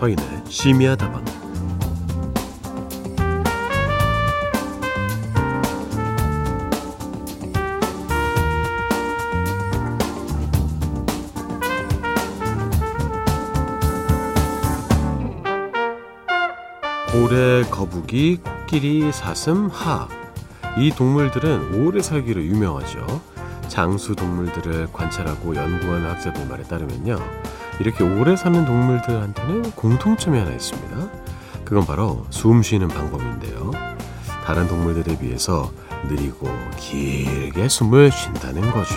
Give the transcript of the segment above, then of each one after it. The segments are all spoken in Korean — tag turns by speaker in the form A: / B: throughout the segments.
A: 서인의 심야 다방 고래, 거북이, 코끼리, 사슴, 하. 이 동물들은 오래 살기로 유명하죠. 장수 동물들을 관찰하고 연구하는 학자들 말에 따르면요. 이렇게 오래 사는 동물들한테는 공통점이 하나 있습니다. 그건 바로 숨 쉬는 방법인데요. 다른 동물들에 비해서 느리고 길게 숨을 쉰다는 거죠.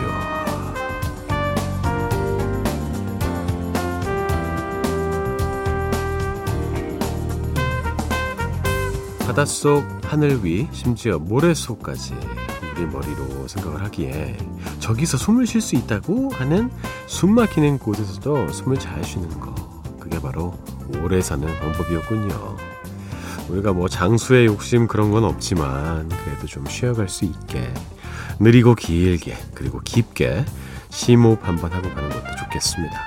A: 바닷속, 하늘 위, 심지어 모래 속까지 우리 머리로 생각을 하기에 저기서 숨을 쉴 수 있다고 하는 숨 막히는 곳에서도 숨을 잘 쉬는 거. 그게 바로 오래 사는 방법이었군요. 우리가 뭐 장수의 욕심 그런 건 없지만 그래도 좀 쉬어갈 수 있게 느리고 길게 그리고 깊게 심호흡 한번 하고 가는 것도 좋겠습니다.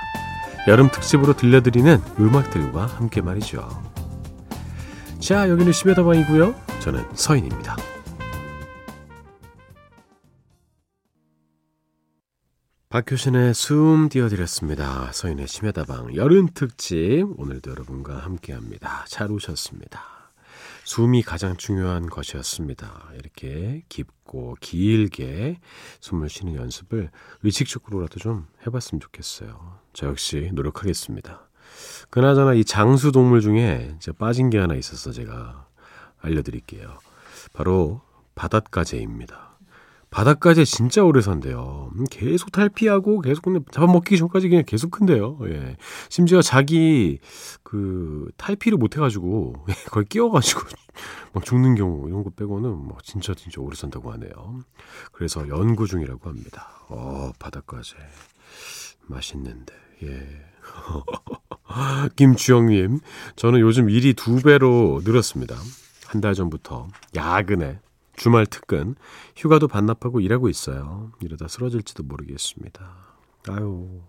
A: 여름 특집으로 들려드리는 음악들과 함께 말이죠. 자, 여기는 심야다방이고요. 저는 서인입니다. 박효신의 숨 띄워드렸습니다. 서인의 심야다방 여름 특집 오늘도 여러분과 함께합니다. 잘 오셨습니다. 숨이 가장 중요한 것이었습니다. 이렇게 깊고 길게 숨을 쉬는 연습을 의식적으로라도 좀 해봤으면 좋겠어요. 저 역시 노력하겠습니다. 그나저나 이 장수 동물 중에 빠진 게 하나 있어서 제가 알려드릴게요. 바로 바닷가재입니다. 바닷가재 진짜 오래 산대요. 음, 계속 탈피하고 계속 근데 잡아먹기 전까지 그냥 계속 큰대요. 예. 심지어 자기 그 탈피를 못 해가지고 거의 끼어가지고 막 죽는 경우 이런 거 빼고는 뭐 진짜 진짜 오래 산다고 하네요. 그래서 연구 중이라고 합니다. 어 바닷가재 맛있는데 예. 김주영님, 저는 요즘 일이 두 배로 늘었습니다. 한 달 전부터 야근에 주말 특근, 휴가도 반납하고 일하고 있어요. 이러다 쓰러질지도 모르겠습니다. 아유,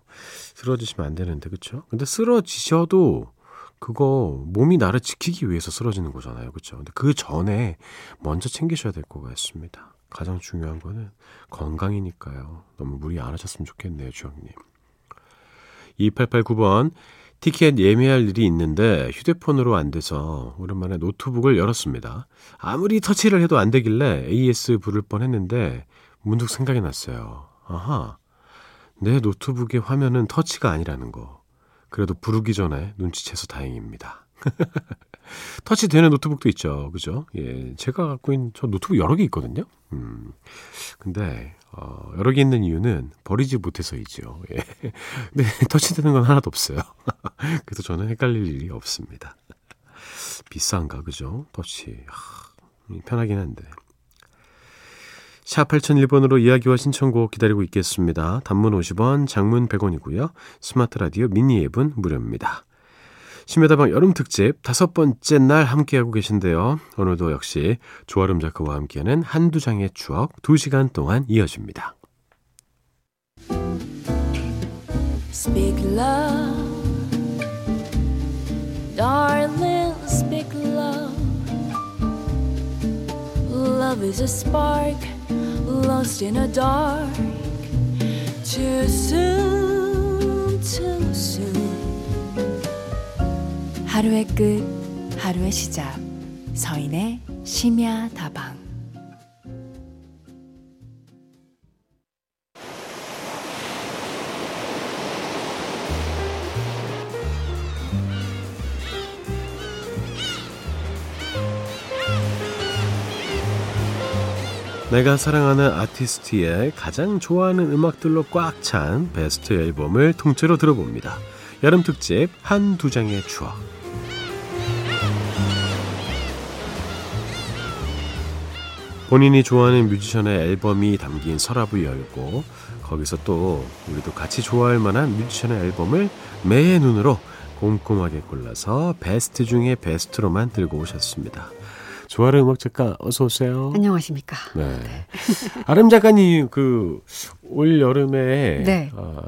A: 쓰러지시면 안 되는데, 그쵸? 근데 쓰러지셔도 그거 몸이 나를 지키기 위해서 쓰러지는 거잖아요. 그쵸? 근데 그 전에 먼저 챙기셔야 될 것 같습니다. 가장 중요한 거는 건강이니까요. 너무 무리 안 하셨으면 좋겠네요, 주영님. 2889번 티켓 예매할 일이 있는데 휴대폰으로 안 돼서 오랜만에 노트북을 열었습니다. 아무리 터치를 해도 안 되길래 AS 부를 뻔 했는데 문득 생각이 났어요. 아하. 내 노트북의 화면은 터치가 아니라는 거. 그래도 부르기 전에 눈치채서 다행입니다. 터치 되는 노트북도 있죠. 그죠? 예. 제가 갖고 있는 저 노트북 여러 개 있거든요. 음. 근데 어, 여러 개 있는 이유는 버리지 못해서이죠. 예. 근데 터치되는 건 하나도 없어요. 그래서 저는 헷갈릴 일이 없습니다. 비싼가, 그죠? 터치. 하, 편하긴 한데. 샵 8001번으로 이야기와 신청곡 기다리고 있겠습니다. 단문 50원, 장문 100원이고요. 스마트 라디오 미니 앱은 무료입니다. 심야다방 여름 특집 다섯 번째 날 함께하고 계신데요. 오늘도 역시 조아름 작가와 함께하는 한두 장의 추억 두 시간 동안 이어집니다. Speak love, darling, speak love. Love is a spark lost in a dark. Too soon, too soon. 하루의 끝, 하루의 시작. 서인의 심야 다방. 내가 사랑하는 아티스트의 가장 좋아하는 음악들로 꽉 찬 베스트 앨범을 통째로 들어봅니다. 여름 특집 한 두 장의 추억. 본인이 좋아하는 뮤지션의 앨범이 담긴 서랍을 열고 거기서 또 우리도 같이 좋아할 만한 뮤지션의 앨범을 매의 눈으로 꼼꼼하게 골라서 베스트 중에 베스트로만 들고 오셨습니다. 조아름 음악 작가 어서 오세요.
B: 안녕하십니까.
A: 네. 아름 작가님 그 올 여름에
B: 네.
A: 어,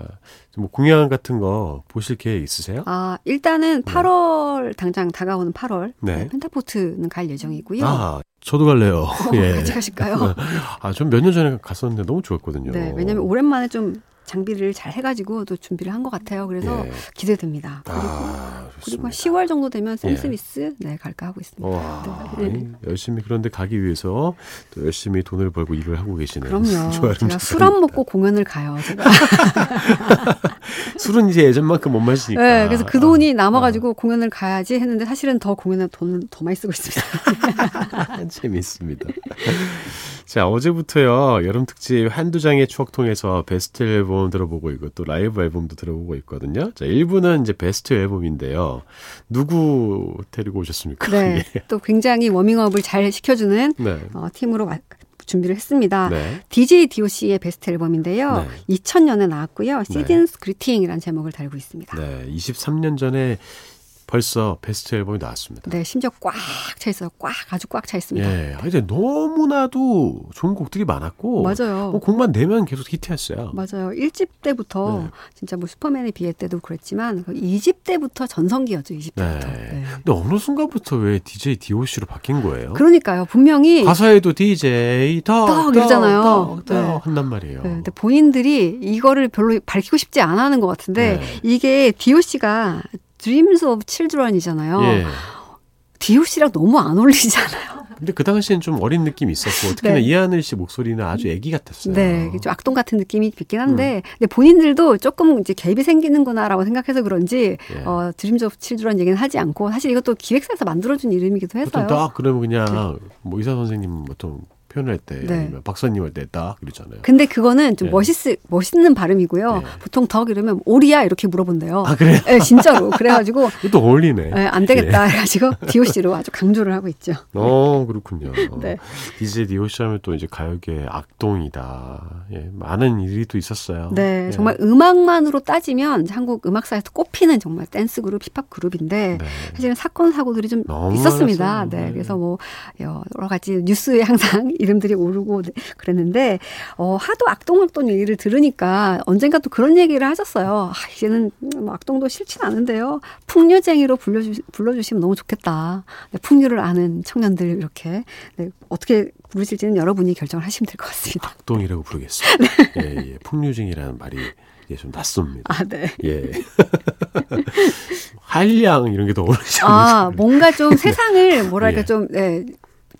A: 뭐 공연 같은 거 보실 계획 있으세요?
B: 아, 일단은 8월 당장 다가오는 8월
A: 네.
B: 네, 펜타포트는 갈 예정이고요.
A: 아, 저도 갈래요.
B: 어,
A: 예.
B: 같이 가실까요?
A: 아, 전 몇 년 전에 갔었는데 너무 좋았거든요.
B: 네, 왜냐면 오랜만에 좀 장비를 잘 해가지고 또 준비를 한 것 같아요. 그래서
A: 예.
B: 기대됩니다. 그리고,
A: 아,
B: 그리고 한
A: 좋습니다.
B: 10월 정도 되면 샘
A: 예.
B: 스미스 네 갈까 하고 있습니다.
A: 와,
B: 네.
A: 열심히 그런데 가기 위해서 또 열심히 돈을 벌고 일을 하고 계시네요.
B: 그럼요. 제가 술 안 먹고 공연을 가요. 제가.
A: 술은 이제 예전만큼 못 마시니까.
B: 네, 그래서 그 돈이
A: 아,
B: 남아가지고 공연을 가야지 했는데 사실은 더 공연에 돈을 더 많이 쓰고 있습니다.
A: 아, 재밌습니다. 자, 어제부터요, 여름 특집 한두 장의 추억 통해서 베스트 앨범 들어보고 있고, 또 라이브 앨범도 들어보고 있거든요. 자, 1부는 이제 베스트 앨범인데요. 누구 데리고 오셨습니까?
B: 네,
A: 예.
B: 또 굉장히 워밍업을 잘 시켜주는
A: 네.
B: 어, 팀으로 마- 준비를 했습니다.
A: 네.
B: DJ DOC의 베스트 앨범인데요.
A: 네.
B: 2000년에 나왔고요. 시즌스 그리팅이라는 제목을 달고 있습니다.
A: 네. 23년 전에 벌써 베스트 앨범이 나왔습니다.
B: 네, 심지어 꽉 차 있어요. 꽉 아주 꽉 차 있습니다.
A: 예. 근데 너무나도 좋은 곡들이 많았고.
B: 맞아요.
A: 뭐 곡만 내면 계속 히트했어요.
B: 맞아요. 1집 때부터
A: 네.
B: 진짜 뭐 슈퍼맨의 비애 때도 그랬지만 그 2집 때부터 전성기였죠. 2집 때부터.
A: 네.
B: 네.
A: 근데 어느 순간부터 왜 DJ DOC로 바뀐 거예요?
B: 그러니까요. 분명히
A: 가사에도 DJ 덕,
B: 덕 이러잖아요.
A: 덕, 덕
B: 네.
A: 한단 말이에요.
B: 네, 근데 본인들이 이거를 별로 밝히고 싶지 않아 하는 것 같은데
A: 네.
B: 이게 DOC가 Dreams of Children이잖아요.
A: 예.
B: DOC랑 너무 안 어울리잖아요.
A: 근데 그 당시엔 좀 어린 느낌이 있었고 특히나
B: 네.
A: 이하늘 씨 목소리는 아주 애기 같았어요.
B: 네, 좀 악동 같은 느낌이 있긴
A: 음.
B: 한데, 근데 본인들도 조금 이제 갭이 생기는구나라고 생각해서 그런지,
A: 예.
B: 어, Dreams of Children 얘기는 하지 않고, 사실 이것도 기획사에서 만들어준 이름이기도 해서요.
A: 딱 그러면 그냥 뭐 의사 선생님 보통 표현할 때
B: 네.
A: 아니면 박사님 할 때딱 그러잖아요.
B: 근데 그거는 좀
A: 예.
B: 멋있, 멋있는 발음이고요.
A: 예.
B: 보통 덕 이러면 오리야 이렇게 물어본대요.
A: 아 그래요?
B: 네, 진짜로. 그래가지고,
A: 이것도 어울리네.
B: 예, 안 되겠다 해가지고, DOC로 아주 강조를 하고 있죠.
A: 어 그렇군요.
B: 네.
A: DJ DOC 하면 또 이제 가요계 악동이다. 예, 많은 일이 또 있었어요.
B: 네,
A: 예.
B: 정말 음악만으로 따지면 한국 음악사에서 꼽히는 정말 댄스 그룹, 힙합 그룹인데,
A: 네.
B: 사실은 사건 사고들이 좀 있었습니다.
A: 많았어요.
B: 네,
A: 네.
B: 그래서 뭐 여러 가지 뉴스에 항상 이름들이 오르고 네, 그랬는데 어 하도 악동 악동 얘기를 들으니까 언젠가 또 그런 얘기를 하셨어요. 아, 이제는 뭐 악동도 싫진 않은데요. 풍류쟁이로 불러주 불러주시면 너무 좋겠다. 네, 풍류를 아는 청년들 이렇게 네, 어떻게 부르실지는 여러분이 결정을 하시면 될 것 같습니다.
A: 악동이라고 부르겠습니다. 예, 예. 풍류증이라는 말이 예, 좀 낯섭니다.
B: 아, 네.
A: 예. 한량 이런 게 더 어울리지
B: 아,
A: 않을까.
B: 뭔가 좀 세상을 뭐랄까
A: 예.
B: 좀 네,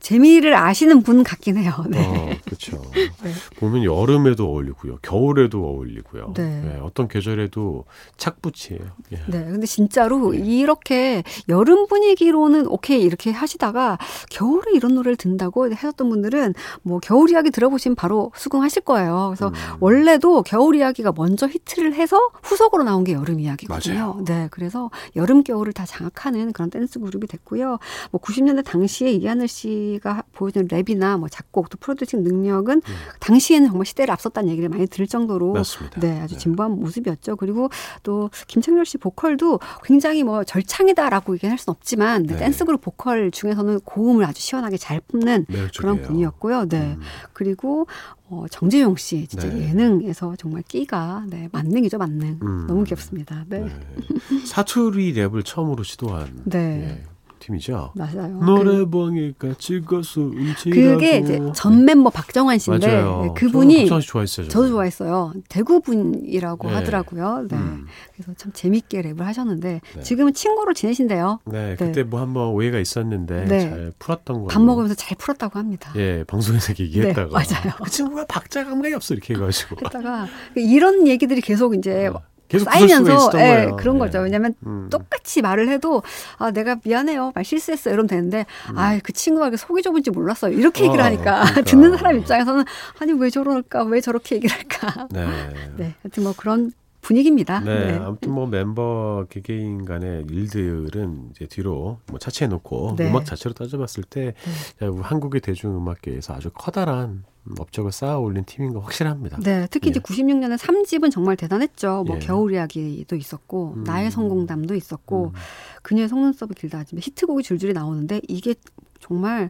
B: 재미를 아시는 분 같긴 해요. 네.
A: 어, 그렇죠.
B: 네.
A: 보면 여름에도 어울리고요. 겨울에도 어울리고요.
B: 네.
A: 예, 어떤 계절에도 착붙이에요. 예.
B: 네, 근데 진짜로
A: 예.
B: 이렇게 여름 분위기로는 오케이 이렇게 하시다가 겨울에 이런 노래를 듣는다고 하셨던 분들은 뭐 겨울 이야기 들어보시면 바로 수긍하실 거예요. 그래서
A: 음.
B: 원래도 겨울 이야기가 먼저 히트를 해서 후속으로 나온 게 여름 이야기거든요.
A: 맞아요.
B: 네, 그래서 여름 겨울을 다 장악하는 그런 댄스 그룹이 됐고요. 뭐 90년대 당시에 이하늘 씨가 보여준 랩이나 뭐 작곡 또 프로듀싱 능력은 당시에는 정말 시대를 앞섰다는 얘기를 많이 들을 정도로
A: 음. 맞습니다.
B: 네, 아주 진보한 모습이었죠. 그리고 또 김창렬 씨 보컬도 굉장히 뭐 절창이다라고 얘기할 수는 없지만 네,
A: 네.
B: 댄스 그룹 보컬 중에서는 고음을 아주 시원하게 잘 뿜는
A: 매력적이에요.
B: 그런 분이었고요. 네.
A: 음.
B: 그리고 어, 정재용 씨 진짜
A: 네.
B: 예능에서 정말 끼가 네, 만능이죠, 만능.
A: 음.
B: 너무 귀엽습니다. 네.
A: 네. 사투리 랩을 처음으로 시도한
B: 네.
A: 예, 팀이죠.
B: 맞아요.
A: 노래방에 같이 가서
B: 그,
A: 음치라고.
B: 그게 이제 전 멤버 박정환 씨인데
A: 맞아요.
B: 네, 그분이
A: 씨 좋아했어요.
B: 저도. 좋아했어요. 대구 분이라고
A: 네.
B: 하더라고요. 네.
A: 음.
B: 그래서 참 재밌게 랩을 하셨는데
A: 네.
B: 지금은 친구로 지내신대요.
A: 네,
B: 네.
A: 그때 뭐 한번 오해가 있었는데
B: 네.
A: 잘 풀었던 거.
B: 밥 먹으면서 잘 풀었다고 합니다.
A: 예, 방송에서 얘기했다가
B: 네, 맞아요.
A: 그 친구가 박자 감각이 없어 이렇게 해가지고
B: 했다가 이런 얘기들이 계속 이제
A: 어, 계속
B: 쌓이면서 예. 그런
A: 예.
B: 거죠. 왜냐하면
A: 음.
B: 똑같이 말을 해도 아 내가 미안해요 말 실수했어 이러면 되는데 아그 친구가 속이 좁은지 몰랐어요 이렇게 얘기를
A: 어,
B: 하니까
A: 그러니까.
B: 듣는 사람 입장에서는 아니 왜 저럴까 왜 저렇게 얘기를 할까
A: 네.
B: 네 하여튼 뭐 그런 분위기입니다.
A: 네,
B: 네.
A: 아무튼 뭐 멤버 개개인 간의 일들은 이제 뒤로 뭐 차치해 놓고
B: 네.
A: 음악 자체로 따져봤을 때 야, 우리 한국의 대중음악계에서 아주 커다란 업적을 쌓아 올린 팀인 거 확실합니다.
B: 네, 특히 이제
A: 예.
B: 96년에 3집은 정말 대단했죠. 뭐
A: 예.
B: 겨울 이야기도 있었고
A: 음.
B: 나의 성공담도 있었고
A: 음.
B: 그녀의 속눈썹이 길다 하지만 히트곡이 줄줄이 나오는데 이게 정말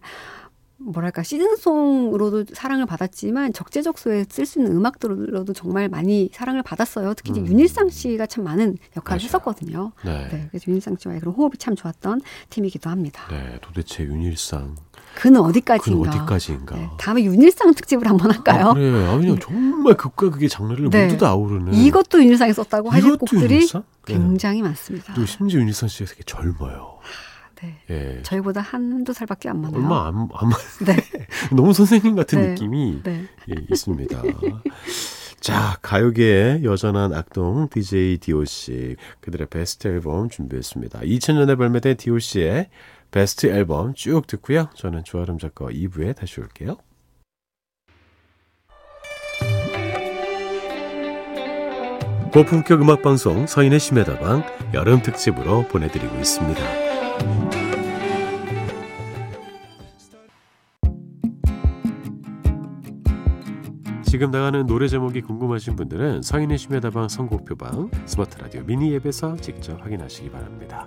B: 뭐랄까 시즌송으로도 사랑을 받았지만 적재적소에 쓸 수 있는 음악들로도 정말 많이 사랑을 받았어요. 특히 이제
A: 음.
B: 윤일상 씨가 참 많은 역할을
A: 맞아요.
B: 했었거든요.
A: 네.
B: 네, 그래서 윤일상 씨와의 그런 호흡이 참 좋았던 팀이기도 합니다.
A: 네, 도대체 윤일상
B: 그는
A: 그는
B: 어디까지인가?
A: 어디까지인가?
B: 네, 다음에 윤일상 특집을 한번 할까요?
A: 아, 그래. 아, 왜냐면 정말 극과 극의 장르를
B: 네.
A: 모두 다 아우르는
B: 이것도 윤일상이 썼다고 하실
A: 이것도
B: 곡들이
A: 윤일상? 네.
B: 굉장히 많습니다.
A: 또 심지어 윤일상 씨가 되게 젊어요.
B: 네.
A: 예.
B: 저희보다 한두 살밖에 안 많아요.
A: 얼마 안, 안
B: 네.
A: 너무 선생님 같은
B: 네.
A: 느낌이
B: 네.
A: 예, 있습니다. 자, 가요계의 여전한 악동 DJ DOC 그들의 베스트 앨범 준비했습니다. 2000년에 발매된 DOC의 베스트 앨범 쭉 듣고요. 저는 조아름 작가 2부에 다시 올게요. 고품격 음악방송 서인의 심야다방 여름 특집으로 보내드리고 있습니다. 지금 나가는 노래 제목이 궁금하신 분들은 서인의 심야 다방 선곡표방 스마트 라디오 미니 앱에서 직접 확인하시기 바랍니다.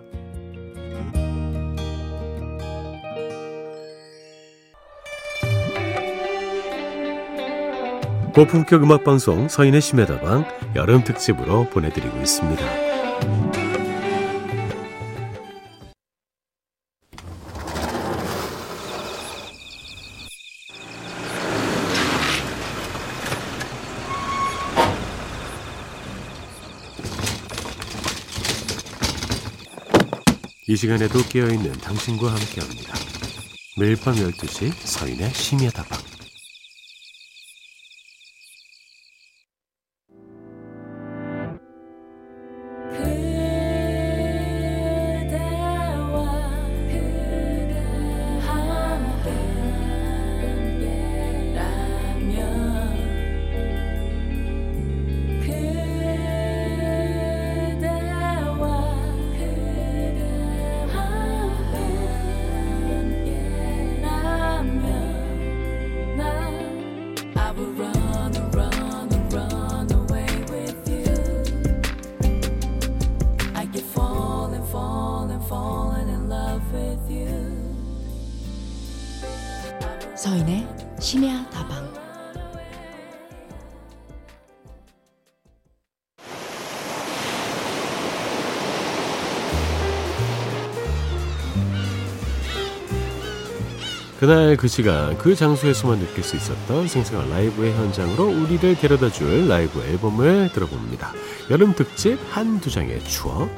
A: 고품격 음악 방송 서인의 심야 다방 여름 특집으로 보내드리고 있습니다. 이 시간에도 깨어있는 당신과 함께합니다. 매일 밤 12시 서인의 심야 다방
C: 서인의 심야 다방
A: 그날 그 시간 그 장소에서만 느낄 수 있었던 생생한 라이브의 현장으로 우리를 데려다 줄 라이브 앨범을 들어봅니다. 여름 특집 한두 장의 추억.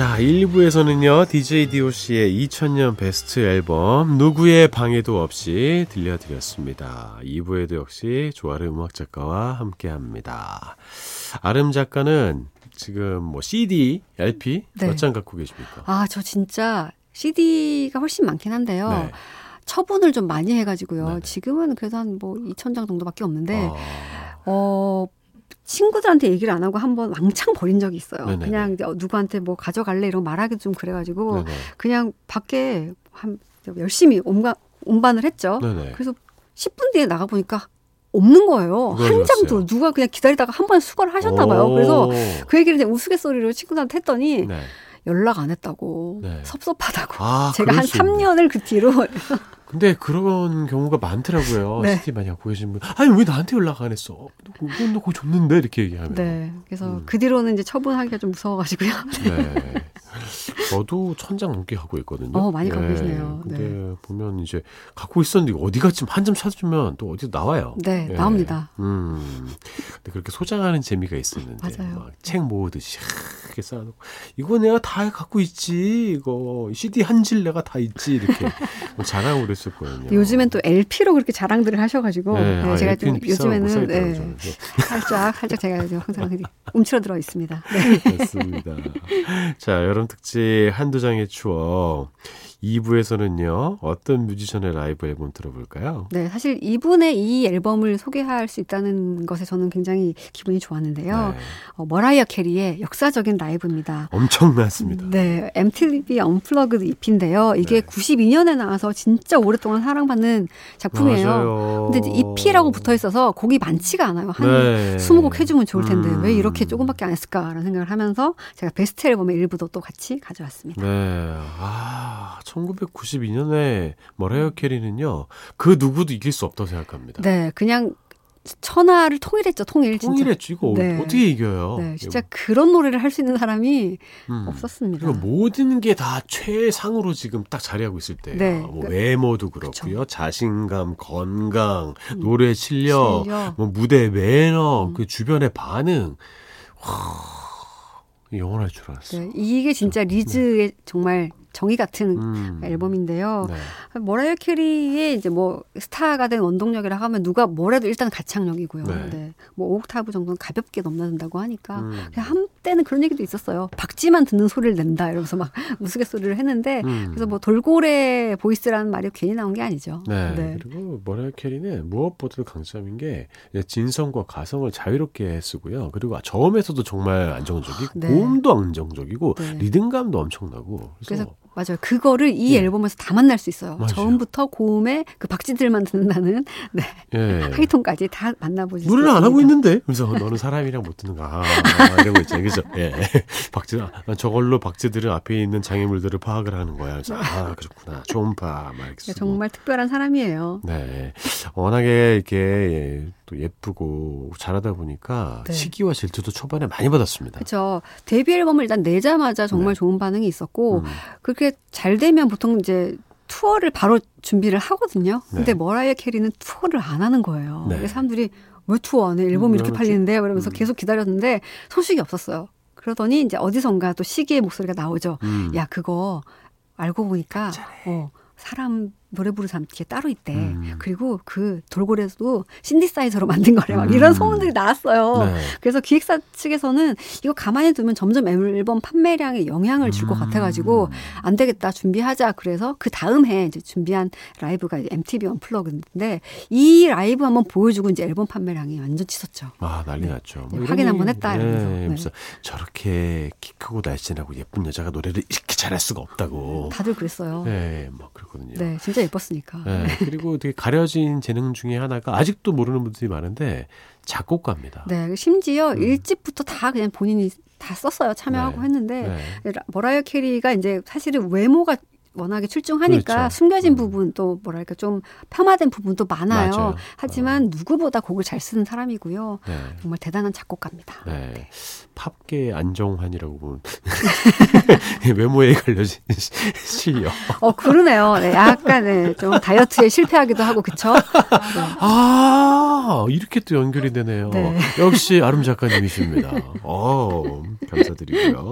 A: 자, 1부에서는요, DJ DOC의 2000년 베스트 앨범, 누구의 방해도 없이 들려드렸습니다. 2부에도 역시 조아름 음악 작가와 함께 합니다. 아름 작가는 지금 뭐 CD, LP
B: 네.
A: 몇장 갖고 계십니까?
B: 아, 저 진짜 CD가 훨씬 많긴 한데요.
A: 네.
B: 처분을 좀 많이 해가지고요.
A: 네네.
B: 지금은 그래도 한 뭐 2천 장 정도밖에 없는데,
A: 아,
B: 어, 친구들한테 얘기를 안 하고 한번 왕창 버린 적이 있어요.
A: 네네네.
B: 그냥 이제 어, 누구한테 뭐 가져갈래 이런 거 말하기도 좀 그래가지고,
A: 네네.
B: 그냥 밖에 한 열심히 온가, 온반을 했죠.
A: 네네.
B: 그래서 10분 뒤에 나가 보니까 없는 거예요. 한? 장도 누가 그냥 기다리다가 한번 수거를 하셨나 봐요.
A: 오.
B: 그래서 그 얘기를 우스갯소리로 친구들한테 했더니
A: 네.
B: 연락 안 했다고
A: 네.
B: 섭섭하다고.
A: 아,
B: 제가
A: 한수 있네.
B: 3년을 그 뒤로
A: 근데 그런 경우가 많더라고요.
B: 네.
A: CD 많이 갖고 계신 분. 아니, 왜 나한테 연락 안 했어? 너 그거 줬는데? 이렇게 얘기하면.
B: 네. 그래서
A: 음.
B: 그 뒤로는 이제 처분하기가 좀 무서워가지고요.
A: 네. 저도 천장 넘게 갖고 있거든요.
B: 어, 많이 갖고 계시네요.
A: 근데 보면 이제 갖고 있었는데 이거 어디 갔지 한점 찾으면 또 어디서 나와요.
B: 네,
A: 예.
B: 나옵니다.
A: 음. 근데 그렇게 소장하는 재미가 있었는데
B: 맞아요.
A: 막책 모으듯이 이렇게 쌓아놓고 이거 내가 다 갖고 있지 이거 CD 한 질 내가 다 있지 이렇게 뭐 자랑을 그랬었거든요.
B: 요즘엔 또 LP로 그렇게 자랑들을 하셔가지고
A: 네,
B: 네,
A: 아,
B: 제가 좀 요즘에는 네,
A: 저는. 네.
B: 살짝 살짝 제가 항상 움츠러들어 있습니다. 네.
A: 맞습니다. 자, 여름 특집 한두 장의 추억. 2부에서는요, 어떤 뮤지션의 라이브 앨범 들어볼까요?
B: 네, 사실 이분의 이 앨범을 소개할 수 있다는 것에 저는 굉장히 기분이 좋았는데요.
A: 네.
B: 어, 머라이어 캐리의 역사적인 라이브 라이브입니다.
A: 엄청났습니다.
B: 네, MTV Unplugged EP인데요. 이게
A: 네.
B: 92년에 나와서 진짜 오랫동안 사랑받는 작품이에요.
A: 맞아요.
B: 근데 EP라고 붙어 있어서 곡이 많지가 않아요. 한
A: 네.
B: 20곡 해주면 좋을 텐데
A: 음.
B: 왜 이렇게 조금밖에 안 했을까라는 생각을 하면서 제가 베스트 앨범의 일부도 또 같이 가져왔습니다.
A: 네. 아, 1992년에 머라이어 캐리는요. 그 누구도 이길 수 없다고 생각합니다.
B: 네, 그냥 천하를 통일했죠. 통일 진짜.
A: 통일했죠. 이거
B: 네.
A: 어떻게 이겨요?
B: 네, 진짜 그런 노래를 할 수 있는 사람이
A: 음.
B: 없었습니다.
A: 그리고 모든 게 다 최상으로 지금 딱 자리하고 있을 때예요.
B: 네.
A: 뭐
B: 그-
A: 외모도 그렇고요. 자신감, 건강, 노래 실력,
B: 실력.
A: 뭐 무대 매너,
B: 음.
A: 그 주변의 반응. 와, 영원할 줄 알았어요.
B: 네, 이게 진짜 리즈의 정말 정의 같은
A: 음.
B: 앨범인데요.
A: 네.
B: 머라이어 캐리의 이제 뭐 스타가 된 원동력이라 하면 누가 뭐래도 일단 가창력이고요.
A: 네.
B: 네. 뭐 오옥타브 정도는 가볍게 넘나든다고 하니까
A: 음.
B: 그냥 한 때는 그런 얘기도 있었어요. 박쥐만 듣는 소리를 낸다 이러면서 막 우스갯소리를 했는데
A: 음.
B: 그래서 뭐 돌고래 보이스라는 말이 괜히 나온 게 아니죠.
A: 네. 그리고 머라이어 캐리는 무엇보다도 강점인 게 진성과 가성을 자유롭게 쓰고요. 그리고 저음에서도 정말 안정적이고
B: 네.
A: 고음도 안정적이고
B: 네.
A: 리듬감도 엄청나고. 그래서,
B: 그래서 맞아요. 그거를 이
A: 네.
B: 앨범에서 다 만날 수 있어요.
A: 맞아요.
B: 저음부터 고음에 그 박쥐들만 듣는다는 네.
A: 예.
B: 하이톤까지 다 만나보실 수
A: 노래를. 안 하고 있는데? 그래서 너는 사람이랑 못 듣는가? 아, 이런 거 있잖아요. 그죠? 예. 박쥐, 난 저걸로 박쥐들은 앞에 있는 장애물들을 파악을 하는 거야. 그래서, 아, 그렇구나. 초음파, 막 이렇게
B: 네,
A: 쓰고.
B: 정말 특별한 사람이에요.
A: 네. 워낙에 이렇게 예, 또 예쁘고 잘하다 보니까
B: 네.
A: 시기와 질투도 초반에 많이 받았습니다.
B: 그렇죠. 데뷔 앨범을 일단 내자마자 정말
A: 네.
B: 좋은 반응이 있었고
A: 음.
B: 그렇게 잘 되면 보통 이제 투어를 바로 준비를 하거든요. 근데
A: 네.
B: 머라이어 캐리는 투어를 안 하는 거예요.
A: 네.
B: 사람들이 왜 투어? 내 앨범이
A: 음,
B: 이렇게
A: 그렇지.
B: 팔리는데요. 그러면서
A: 음.
B: 계속 기다렸는데 소식이 없었어요. 그러더니 이제 어디선가 또 시기의 목소리가 나오죠.
A: 음.
B: 야 그거 알고 보니까 어 사람 노래 사람 뒤에 따로 있대.
A: 음.
B: 그리고 그 돌고래도 신디사이저로 만든 거래. 막
A: 음.
B: 이런 소문들이 나왔어요.
A: 네.
B: 그래서 기획사 측에서는 이거 가만히 두면 점점 앨범 판매량에 영향을 줄것
A: 음.
B: 같아가지고 안 되겠다 준비하자. 그래서 그 다음 해 이제 준비한 라이브가 이제 MTV 언플러그인데 이 라이브 한번 보여주고 이제 앨범 판매량이 완전 치솟죠.
A: 아, 난리 났죠.
B: 네,
A: 이런
B: 확인 한번 했다, 이러면서. 네.
A: 저렇게 키 크고 날씬하고 예쁜 여자가 노래를 이렇게 잘할 수가 없다고.
B: 다들 그랬어요.
A: 네, 막 그렇거든요.
B: 네, 진짜 예뻤으니까.
A: 네, 그리고 되게 가려진 재능 중에 하나가 아직도 모르는 분들이 많은데 작곡가입니다.
B: 네, 심지어
A: 음.
B: 일집부터 다 그냥 본인이 다 썼어요. 참여하고
A: 네.
B: 했는데
A: 네.
B: 라- 머라이어 캐리가 이제 사실은 외모가 워낙에 출중하니까
A: 그렇죠.
B: 숨겨진
A: 음.
B: 부분 또 뭐랄까 좀 폄하된 부분도 많아요.
A: 맞아요.
B: 하지만 누구보다 곡을 잘 쓰는 사람이고요.
A: 네.
B: 정말 대단한 작곡가입니다.
A: 네. 팝계 안정환이라고 보면 외모에 갈려진 시- 실력.
B: 어 그러네요. 네, 약간 네, 좀 다이어트에 실패하기도 하고 그쵸?
A: 아 이렇게 또 연결이 되네요.
B: 네.
A: 역시 아름 작가님이십니다. 어 감사드리고요.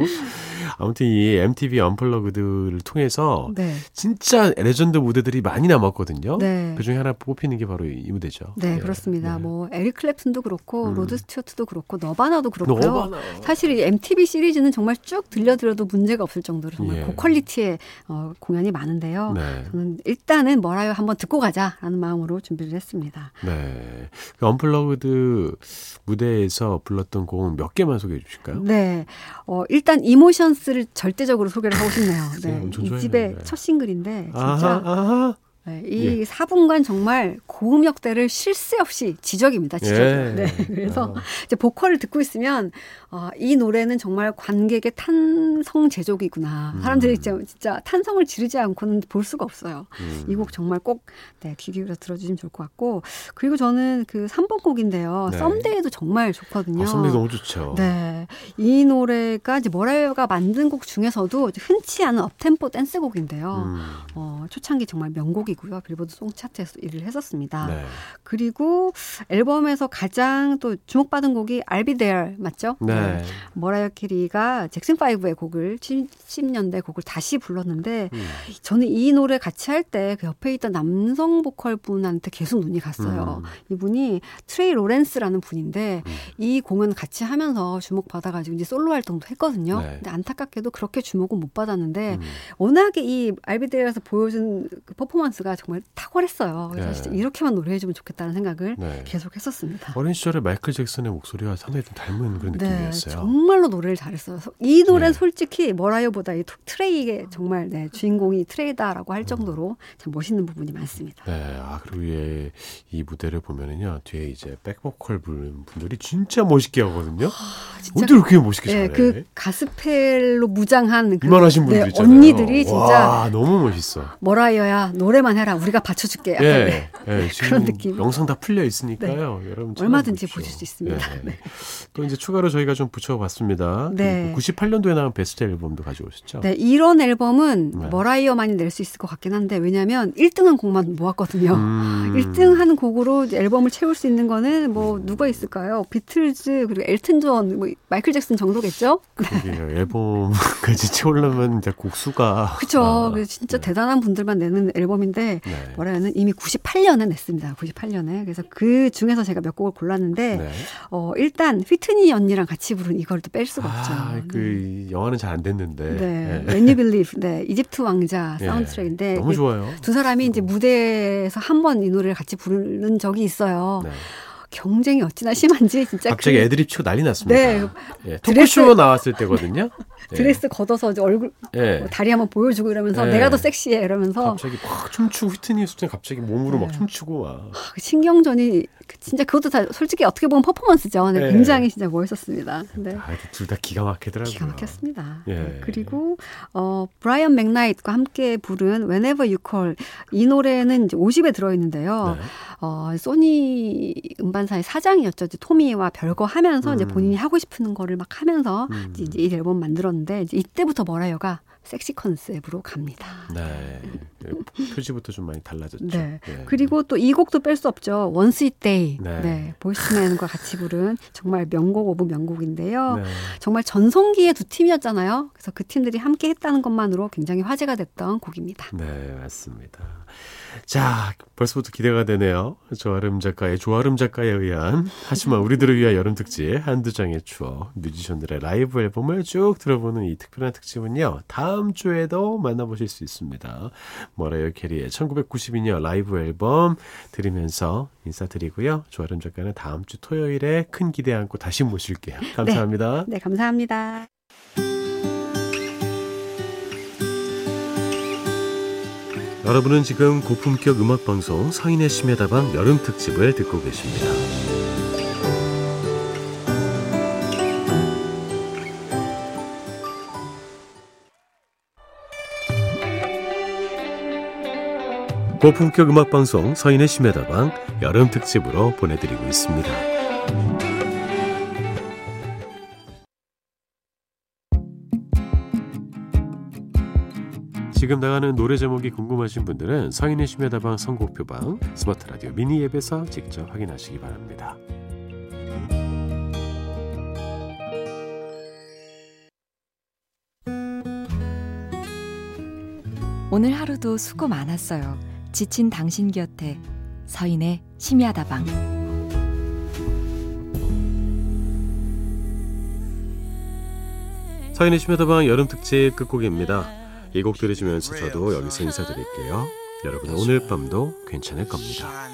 A: 아무튼 이 MTV Unplugged를 통해서
B: 네,
A: 진짜 레전드 무대들이 많이 남았거든요.
B: 네.
A: 그 중에 하나 뽑히는 게 바로 이 무대죠.
B: 네,
A: 예.
B: 그렇습니다.
A: 네.
B: 뭐 에릭 클랩튼도 그렇고
A: 음.
B: 로드 스튜어트도 그렇고 너바나도 그렇고요.
A: 너바나.
B: 사실 이 MTV 시리즈는 정말 쭉 들려드려도 문제가 없을 정도로 정말
A: 예.
B: 고quality의 어, 공연이 많은데요.
A: 네.
B: 저는 일단은 머라이어 한번 듣고 가자라는 마음으로 준비를 했습니다.
A: 네. 그 Unplugged 무대에서 불렀던 곡 몇 개만 소개해 주실까요?
B: 네, 어, 일단 Emotions를 절대적으로 소개를 하고 싶네요.
A: 네,
B: 이 집의. 첫 싱글인데 진짜
A: 아하, 아하.
B: 네, 이 4분간 정말 고음 역대를 쉴새 없이 지적입니다. 지적.
A: 예.
B: 네, 그래서
A: 아.
B: 이제 보컬을 듣고 있으면 어, 이 노래는 정말 관객의 탄성 제조기구나. 사람들이 진짜, 진짜 탄성을 지르지 않고는 볼 수가 없어요.
A: 음.
B: 이곡 정말 꼭 네, 귀 기울여 들어주시면 좋을 것 같고 그리고 저는 그 3번 곡인데요.
A: 네.
B: 썸데이도 정말 좋거든요.
A: 아, 선배 너무 좋죠.
B: 네. 이 노래가 이제 머라이어가 만든 곡 중에서도 흔치 않은 업템포 댄스곡인데요.
A: 음.
B: 어, 초창기 정말 명곡이고요. 빌보드 song 차트에서 1위를 했었습니다.
A: 네.
B: 그리고 앨범에서 가장 또 주목받은 곡이 Be There 맞죠?
A: 네.
B: 머라이어 캐리가 잭슨 5의 곡을 70년대 곡을 다시 불렀는데
A: 음.
B: 저는 이 노래 같이 할 때 그 옆에 있던 남성 보컬 분한테 계속 눈이 갔어요.
A: 음.
B: 이분이 트레이 로렌스라는 분인데
A: 음.
B: 이 공연 같이 하면서 주목받아가지고 이제 솔로 활동도 했거든요.
A: 네.
B: 근데 안타깝게도 그렇게 주목은 못 받았는데
A: 음.
B: 워낙에 이 I'll Be There에서 보여준 그 퍼포먼스 가 퍼포먼스가 정말 탁월했어요. 그래서
A: 네.
B: 진짜 이렇게만 노래해주면 좋겠다는 생각을
A: 네.
B: 계속 했었습니다.
A: 어린 시절에 마이클 잭슨의 목소리와 상당히 좀 닮은 그런
B: 네,
A: 느낌이었어요.
B: 정말로 노래를 잘했어요. 이 노래는
A: 네.
B: 솔직히 머라이어보다 이 토- 트레이의 정말 네, 주인공이 트레이다라고 할 정도로 참 멋있는 부분이 많습니다.
A: 네, 아 그리고 예, 이 무대를 보면은요 뒤에 이제 백보컬 부르는 분들이 진짜 멋있게 하거든요.
B: 아, 진짜
A: 어떻게 그렇게 멋있게
B: 네,
A: 잘해?
B: 그 가스펠로 무장한 그
A: 이만하신 분들
B: 네,
A: 있잖아요.
B: 언니들이 진짜
A: 와, 너무 멋있어.
B: 머라이어야 노래만 해라 우리가 받쳐줄게. 약간
A: 예, 예, 지금
B: 그런 느낌. 네.
A: 영상 다 풀려 있으니까요. 여러분 찾아보십시오.
B: 얼마든지 보실 수 있습니다.
A: 예.
B: 네.
A: 또 이제 추가로 저희가 좀 붙여봤습니다.
B: 네.
A: 98년도에 나온 베스트 앨범도 가져오셨죠?
B: 네, 이런 앨범은
A: 네.
B: 머라이어만이 낼 수 있을 것 같긴 한데 왜냐하면 1등한 곡만 모았거든요.
A: 음.
B: 1등 하는 곡으로 이제 앨범을 채울 수 있는 거는 뭐 누가 있을까요? 비틀즈 그리고 엘튼 존, 뭐 마이클 잭슨 정도겠죠?
A: 그게요. 앨범까지 채우려면 이제 곡수가
B: 그렇죠.
A: 아,
B: 진짜
A: 네.
B: 대단한 분들만 내는 앨범인데
A: 네.
B: 머라이어는 이미 98년에 냈습니다. 98년에. 그래서 그 중에서 제가 몇 곡을 골랐는데
A: 네.
B: 어, 일단 휘트니 언니랑 같이 부른 이걸 또 뺄 수가 없죠.
A: 아, 그 영화는 잘 안 됐는데.
B: 네.
A: 예.
B: When You. 네. 이집트 왕자
A: 예.
B: 사운드트랙인데
A: 너무
B: 그
A: 좋아요.
B: 두 사람이 이제 무대에서 한 번 이 노래를 같이 부르는 적이 있어요.
A: 네.
B: 경쟁이 어찌나 심한지 진짜
A: 갑자기
B: 그
A: 애드립 치고 난리 났습니다.
B: 네.
A: 예, 토크쇼 나왔을 때거든요. 예.
B: 드레스 걷어서 이제 얼굴
A: 예.
B: 뭐 다리 한번 보여주고 이러면서
A: 네.
B: 내가 더 섹시해 이러면서
A: 갑자기 막 춤추고 휘트니 휴스턴 갑자기 몸으로 막
B: 네.
A: 춤추고 와.
B: 그 신경전이 그 진짜 그것도 다 솔직히 어떻게 보면 퍼포먼스죠. 네,
A: 네.
B: 굉장히 진짜 멋있었습니다. 근데
A: 아, 둘다 기가 막히더라고요.
B: 기가 막혔습니다.
A: 예.
B: 네, 그리고 어 브라이언 맥나이트와 함께 부른 Whenever You Call 이 노래는 이제 50에 들어 있는데요.
A: 네.
B: 어 소니 음반사의 사장이었죠. 이제 토미와 별거 하면서 이제
A: 음.
B: 본인이 하고 싶은 거를 막 하면서
A: 음.
B: 이제 이 앨범 만들었는데 이제 이때부터 머라이어가 섹시 concept으로 갑니다.
A: 네. 예, 표지부터 좀 많이 달라졌죠.
B: 네.
A: 예.
B: 그리고 또 이 곡도 뺄 수 없죠. One Sweet Day.
A: 네.
B: 네. Boyz II Men과 같이 부른 정말 명곡 of 명곡인데요.
A: 네.
B: 정말 전성기의 두 팀이었잖아요. 그래서 그 팀들이 함께 했다는 것만으로 굉장히 화제가 됐던 곡입니다.
A: 네, 맞습니다. 자, 벌써부터 기대가 되네요. 조아름 작가의 조아름 작가에 의한 하지만 우리들을 위한 여름 특집 한두 장의 추억 뮤지션들의 라이브 앨범을 쭉 들어보는 이 특별한 특집은요. 다음 주에도 만나보실 수 있습니다. 머라이어 캐리의 1992년 라이브 앨범 들으면서 인사드리고요. 조아름 작가는 다음 주 토요일에 큰 기대 안고 다시 모실게요. 감사합니다.
B: 네, 감사합니다.
A: 여러분은 지금 고품격 음악 방송 서인의 심야다방 여름 특집을 듣고 계십니다. 고품격 음악 방송 서인의 심야다방 여름 특집으로 보내드리고 있습니다. 지금 나가는 노래 제목이 궁금하신 분들은 서인의 심야 다방 선곡표방 스마트 라디오 미니 앱에서 직접 확인하시기 바랍니다.
C: 오늘 하루도 수고 많았어요. 지친 당신 곁에 서인의 심야 다방.
A: 서인의 심야 다방 여름 특집 끝곡입니다. 이 곡 들으시면서 저도 여기서 인사드릴게요. 여러분 오늘 밤도 괜찮을 겁니다.